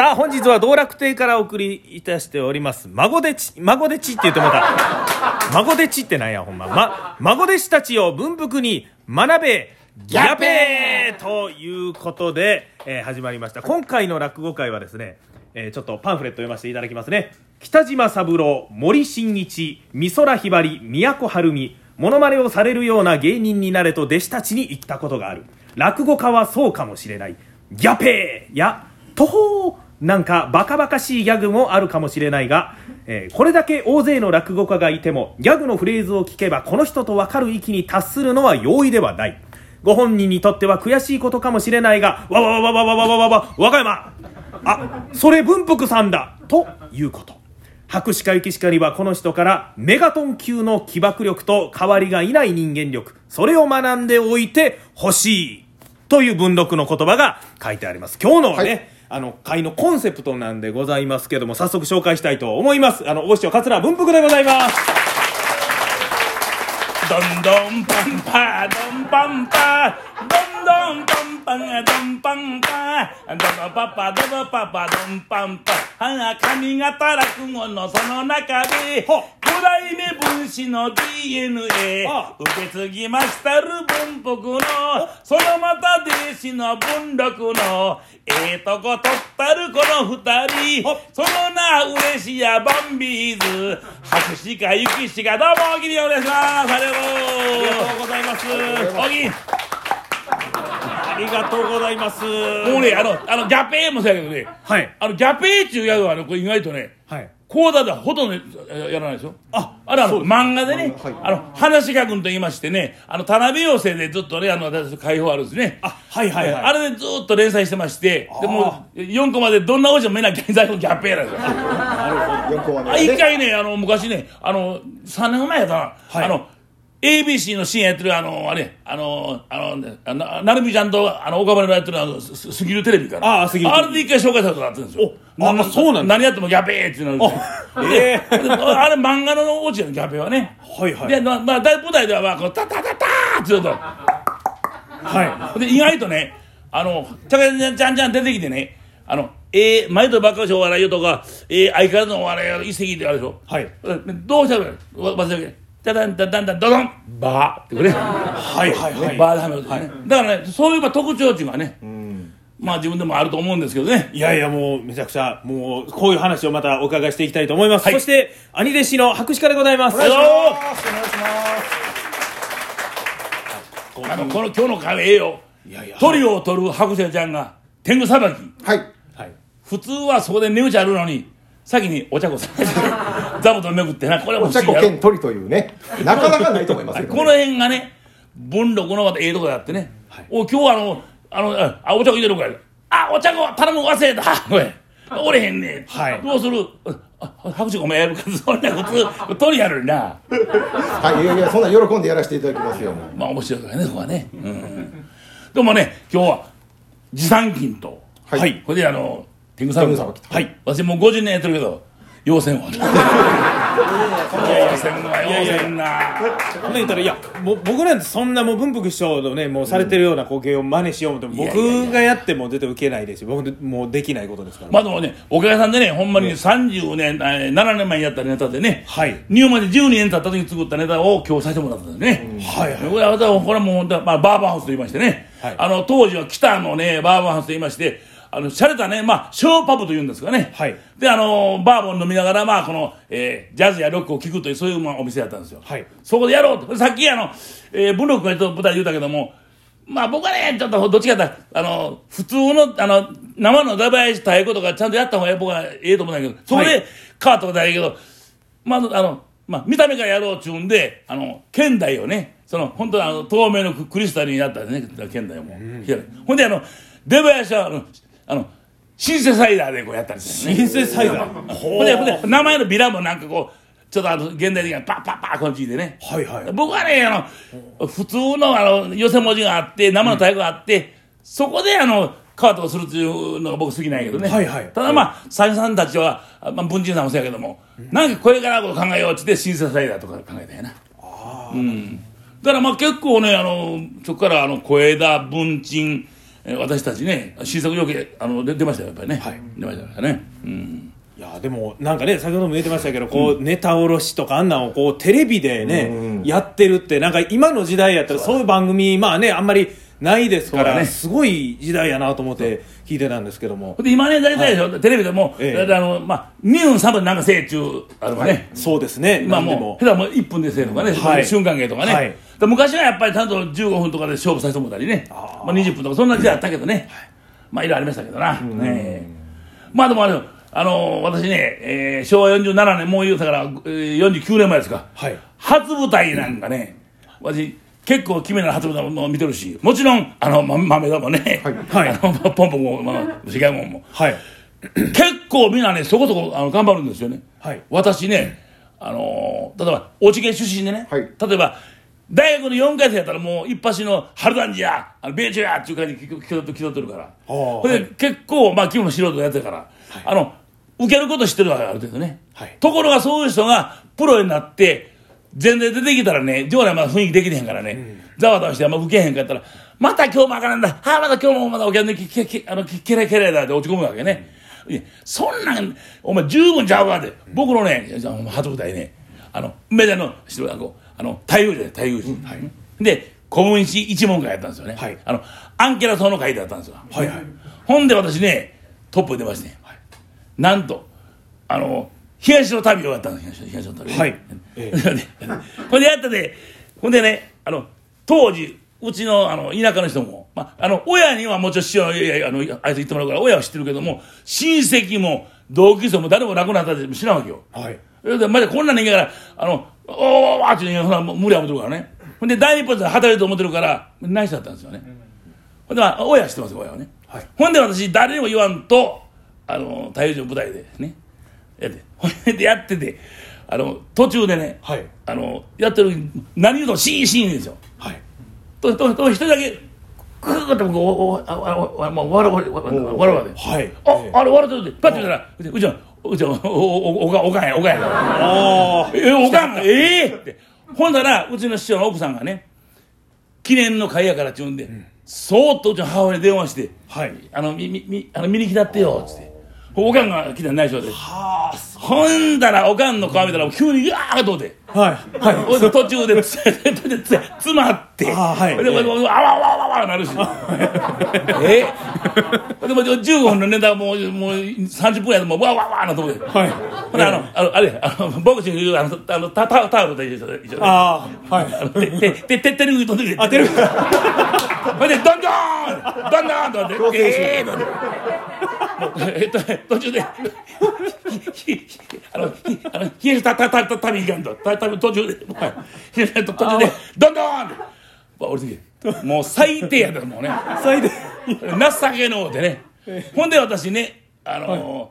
さあ本日は道楽亭からお送りいたしております。孫でち孫でちって言ってもらった。孫でちってなんやほんま、ま、孫弟子たちを文福に学べギャペーということで、えー始まりました。今回の落語会はですね、えーちょっとパンフレット読ませていただきますね。北島三郎森進一美空ひばり都晴美モノマネをされるような芸人になれと弟子たちに言ったことがある。落語家はそうかもしれない。ギャペーやとほーなんかバカバカしいギャグもあるかもしれないが、えーこれだけ大勢の落語家がいてもギャグのフレーズを聞けばこの人と分かる域に達するのは容易ではない。ご本人にとっては悔しいことかもしれないがわわわわわわわわわわ和歌山。あそれ文福さんだ。ということ。博士か雪しかりはこの人からメガトン級の起爆力と代わりがいない人間力。それを学んでおいてほしい。という文録の言葉が書いてあります。今日のね、はい。あの会のコンセプトなんでございますけども早速紹介したいと思います。あのお師匠桂文福でございます。どんどんパンパどんパンパどんどんパンパンどんパンパどのパパどのパパどんパンパは上方落語のその中でほ五代目分子の DNA あ。受け継ぎましたる文福の。そのまた弟子の文禄の。ええとこ取ったるこの二人。ほその名嬉しやバンビーズ。博士か雪しかどうもおぎりお願いします。ありがとうございます。おぎりありがとうございます。もうねあのあのギャペーもそうやけどね。はい。あのギャペーっていうギャグはねこれ意外とね。はい講座ではほとんどややらないですよ。ああれあの漫画でね、はいあの、話家君と言いましてね、あの、田辺養成でずっとね、あの、私、解放あるんですね。あはいはいはい。あれでずっと連載してまして、でも、4コマでどんな王子も見なきゃ現在のギャッペーなんですよ。4コマ目あはね。一回ね、あの、昔ね、あの、3年前やったな、はい。あの、ABC の深夜やってる、あの、あれ、あの、あの、あななるみちゃんと、あの、岡村のやってる、あの、すすすぎるテレビから。ああすぎるあれで一回紹介されたことあってるんですよ。おああそうなんだ何やってもギャペーっていうのあええであれ漫画のオチのギャペはね。はいはいで、まあ、まあ、大舞台では、まあ、このタタタターって言うと。はで、意外とね、あの、ちゃかちゃんちゃん出てきてね、あの、えー、毎度ばっかしお笑いよとか、えー、相変わらずのお笑いよ、一席ってあるでしょ。はいどうしたらわ忘れてダダンダダンダンドドン。バーってこれ、いはいはい。はい。バーではめるとね、だからねそういうまあ特徴っていうのはね、まあ自分でもあると思うんですけどね。いやいやもうめちゃくちゃもうこういう話をまたお伺いしていきたいと思います、はい。そして兄弟子の博士からでございます。お願いしはいます。お願いします。あのこの今日の会ええよいやいや。トリオを取る白者ちゃんが天狗さばきはい。はい。普通はそこで値打ちあるのに先にお茶子さん 座布団めくってなこれもお茶子兼鳥というねなかなかないと思いますけど。ねこの辺がね文禄のまたええとこやってね、お今日はあのあのああお茶子入れるからあお茶子頼む忘れた。これおれへんねん、はい。どうする？あ拍手お前やる。かそんな普通取りやるな。はいいやいやそんな喜んでやらせていただきますよ。まあ面白いからねそこはね、うん、でもね今日は持参金と。はい、はい。これであのはい。私もう50年やってるけど要せんわ要せんわ要せんな。そんな言ったらいやもう僕なんてそんなもう文福師匠のねもうされてるような光景を真似しようと思って僕がやっても絶対受けないですし僕でもうできないことですから、まあでもね、おかげさんでね、ほんまに30年、えー7年前にやったネタでね、はい。入門まで12年経った時に作ったネタを今日させてもらったんですね。はいはい。これはこれはもう本当は、まあ、バーバーハウスと言いましてね、はい。あの当時は北のね、バーバーハウスと言いまして、あの、洒落たね、まあ、ショーパブというんですかね。はいで、あの、バーボン飲みながら、まあ、この、えージャズやロックを聴くという、そういう、まあ、お店やったんですよ。はいそこでやろうと。さっき、あの、えー、文禄がちょっと舞台で言ったけども、まあ僕はね、ちょっとどっちかというとあの、普通の、あの、生のダバヤシ太鼓とかちゃんとやった方が僕はええと思うんだけど、そこはいで変わったことはいいけど、まず、あの、まあ見た目からやろうっちゅうんで、あの、剣台をね、その、本当にあの、透明のククリスタルになったんですね、剣台をもう。開いてほんで、あの、出囃子は、あの、あの、シンセサイダーでこうやったんですよね。シンセサイダーほんで、ほんで、名前のビラもなんかこう、ちょっとあの、現代的なパッパッパッこの字でね。はいはい僕はね、あの、普通のあの、寄せ文字があって、生の太鼓があって、そこであの、カートをするっていうのが僕好きなんやけどね。はいはいただまあ、サイさんたちは、あまあ、文人さんもそうやけども、なんかこれからこう考えようって言って、シンセサイダーとか考えたんやな。うん。だからまあ結構ね、あの、そこからあの、小枝、文鎮、えー私たちね新作要件あの出出ましたよやっぱりね、はい。出ましたね。うん。いやでもなんかね先ほども言ってましたけどこうネタおろしとかあんなんをこうテレビでねうんやってるってなんか今の時代やったらそういう番組まあねあんまりないですから、ね。すごい時代やなと思って聞いてたんですけども。で今ね大体でしょ、テレビでも、ええ。あのまあ2分3分なんかせえっちゅうあるわね、そうですね。今もう下手も。う1分でせえとかね、はい。瞬間芸とかね、はい。で昔はやっぱりちゃんと15分とかで勝負させてもらったりね。まあ、20分とかそんな時代あったけどね、まあいろいろありましたけどな、ねえ。まあでもあのあの私ね、えー昭和47年もう言うたから、えー49年前ですか、はい。初舞台なんかね。私結構決めな初舞台も見てるしもちろんあのま豆田もね、はい。あのポンポンも、まあ、違うもんも。はい。結構みんなねそこそこあの頑張るんですよね、はい。私ねあのー例えば落ち出身でね、はい。例えば大学の4回生やったらもう一発の「春団治や米中や」っていう感じで気取ってるから。ーほんで、結構まあ君も素人でやってるから、あの受けること知ってるわけある程度ね、はい。ところがそういう人がプロになって全然出てきたらね将来まだ雰囲気できてへんからね、ざわざわしてあんま受けへんかったらまた今日もあかんだはあまた今日もまだお客にけけあのけけれけれだって落ち込むわけね、いやそんなんお前十分ちゃうかって、僕のね初舞台ねあのメジャーの人がこうあの太陽寺で太陽寺、で古文史一門会やったんですよね、はい。あのアンケラソの会でやったんですよ、はいはい。ほんで私ねトップに出まして、ねなんとあの東の旅をやったんです東東の旅、はい。え ほんでやっててほんでねあの当時うちのあの田舎の人も、まあ、あの親にはもちろん師匠のいやいやあのあいつ言ってもらうから親は知ってるけども親戚も同級生も誰も亡くなったって知らんわけよ。はい。でまだこんな人間からあのおーおーおーって言うのほなもう無理や思ってるからね。ほんで第一発で働いて思ってるから内緒だったんですよね、ほんで、まあ、親は知ってますよ親はね、はい。ほんで私誰にも言わんとあの太陽寺の舞台でねやってほんで やってて。あの途中でね、はい。あのやってる何言うのシーンシーンですよ。はい。ととと一人だけクーッとこうおおあああもう笑われ笑わ笑われはい。あええ。あれ笑ってて。パッて見たらうちうちのうちのおおおかおかんやおかんやあえおかんがええってほんだらうちの師匠の奥さんがね記念の会やからって言うんで、そーっとうちの母親に電話してあはいあのみみみあの見に来たってよっつっておかんが来た内緒で。はほんだらおかんの顔見たら急にうわーっと思ってあはい。はい途中で詰まって。あはい。であわわわわわなるし。え？でも15分のネタもうもう30分やともうわわわなと思ってはい。ほんであのあのあれあのボクシングあのあのタタタオルと一緒で一緒で。ああはい。あのてててててる飛んできて当てるほんでどんどんどんどんと思って。ええと思って。もうえっと途中であのあの冷えしたたたた旅行かんとたた途中ではい冷えた途中でどんどんって降りてきてもう最低やったもうね最大情けのうてねほんで私ねあの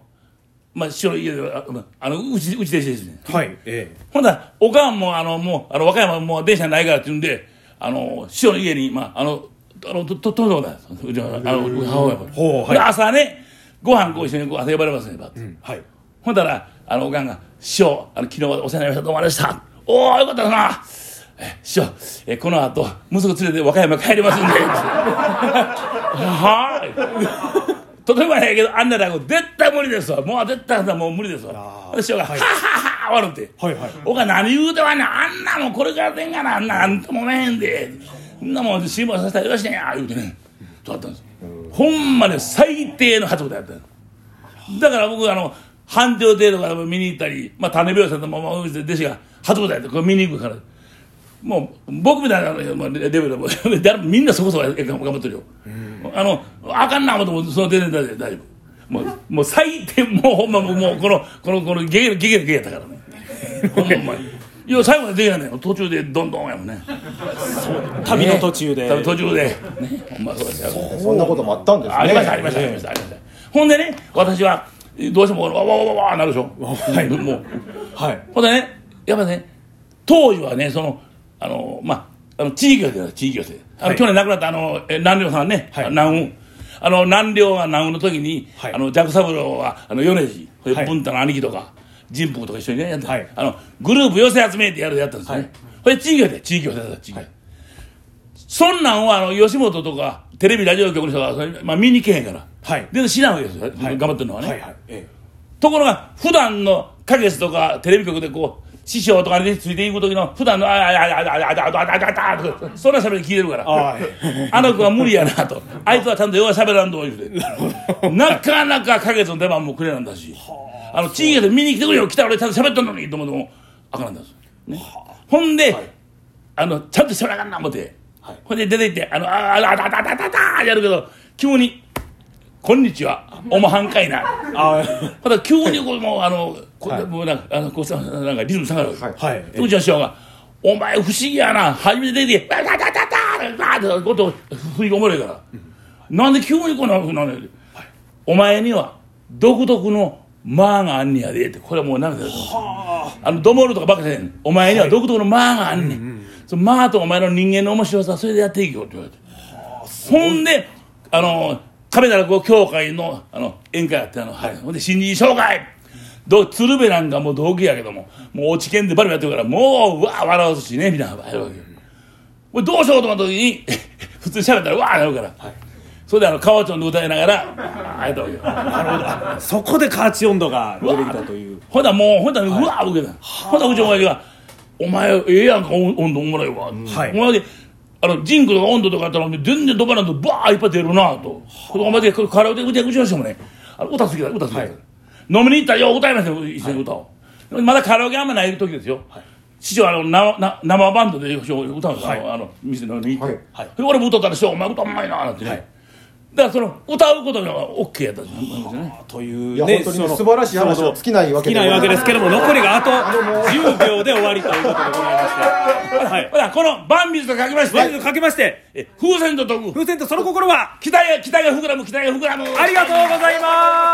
まあ師匠の家でああのうちうち弟子ですねはいええほんだらおかんもあのもうあの和歌山もう電車ないからって言うんであの師匠の家にまああのあのととととだうちのあの母親もほうはい朝ねご飯ご一緒にこう朝呼ばれますねバッてえはい。ほんだらあのおかんが「師匠あの昨日はお世話になりましたどうもありがとうございました。おおよかったな。え師匠えこの後息子連れて和歌山帰りますんで」はーい。とてもないけどあんな落語絶対無理ですわ。もう絶対もう無理ですわ。師匠が「ははい。っはっはっは」笑って。はいはい。おかん何言うてはんねん。あんなもんこれからでんがなあんなあんたもめへんで。そんなもん辛抱させたらよろしいん。や言うてね。そうだったんですほんまね最低の初舞台やったんですだから僕あの判定程度から見に行ったり、まあ、種拍子さんとも、まあ、弟子が初舞台でこれ見に行くから。もう僕みたいな、まあ、レベルでもみんなそこそこ頑張ってるよ、あのあかんな思ってもその出て大丈夫。もうもう最低もうほんまもうもうこのこのこのゲゲゲゲゲやったからね。ほんまに。いや最後までできないのよ。途中でどんどんやもんね。旅の途中で。ね。途中で。ねほんまそうです。よそんなこともあったんですね。ありましたありましたありましたありました。ほんでね私はどうしてもわわわわわなるでしょ。はいもう。はい。ほんでねやっぱね当時はねそのあのまああの地域寄せ地域寄せあの、はい。去年亡くなったあのえ南陵さんね、はい。南雲。あの南陵が南雲の時に、はい。あのジャクサブローはあの米次文太の兄貴とかジンプとか一緒にねやって、はい、あのグループ寄せ集めってやるやったんですね、はい、これ地域で地域寄せだ地域、はい、そんなんはあの吉本とかテレビラジオ局の人が、まあ、見に来へんから、はい、で知らんわけですよ、頑張ってるのはね、はいはい。ええ。ところが、普段のカゲスとかテレビ局でこう、師匠とかについていく時の、普段の、ああ、ああ、ああ、ああ、ああ、ああ、ああ、そんな喋り聞いてるから、あ,あの子は無理やなと、あいつはちゃんとよう喋らんと言うて、なかなかカゲスの出番もくれなんだし。はあの地域で見に来てくれよ来たら俺ちゃんと喋ったのにと思ってもあかんなんです、ね、ほんで、あのちゃんと喋らなあかんな思って、ほんで出て行ってあのああああああああやるけど急に「こんにちはおもはんかいな」あただ急にこうもうあのこはいもうなんかあのこうさなんかリズム下がるわけ、うちの師匠が「お前不思議やな初めて出てきてバタタタタバーってこと振り込まれるから、なんで急にこんなふうなのお前には独特の間があんねやで」ってこれはもうなんだよあ。のドモールとかばっかりせん。お前には独特の間があんねん、その間とお前の人間の面白さそれでやっていけよって言われて。ほんであの亀田落語協会のあの宴会あってあの、はい、ほんで新人紹介。どう鶴瓶なんかもう同期やけどももう落ち研でバリバリやってるからもううわー笑うしねみんなやるわけこれどうしようと思った時に 普通に喋ったらうわーなるから、それであの川町の歌いながら あやったわけよそこでカーチ温度が出てきたという。ほんだらもうほんだらうわー受けた。ほんだらうちの親父が「お前ええやんか温温度おもろいわ」はい。お前であのジンクとか温度とかやったら全然ドバなんとバーいっぱい出るなと。お前でカラオケでうちの人もねあの歌好きだ歌好きだ、飲みに行ったらよう歌いますよ一緒に歌を、まだカラオケあんまない時ですよ、師匠あのなな生バンドで歌うんですよ、あのあの店のに行って、はい。で俺も歌ったら「師匠お前歌うまいな」なんてね、だからその歌うことが OK やったんですよ。ねといういや本当に素晴らしい話は尽きないわけで尽きないわけですけども残りがあと10秒で終わりということでございまして。はい。ほらこのバンビズと書きましてまずかけましてえ風船と解く。風船とその心は？期待が期待が膨らむ期待が膨らむ。ありがとうございます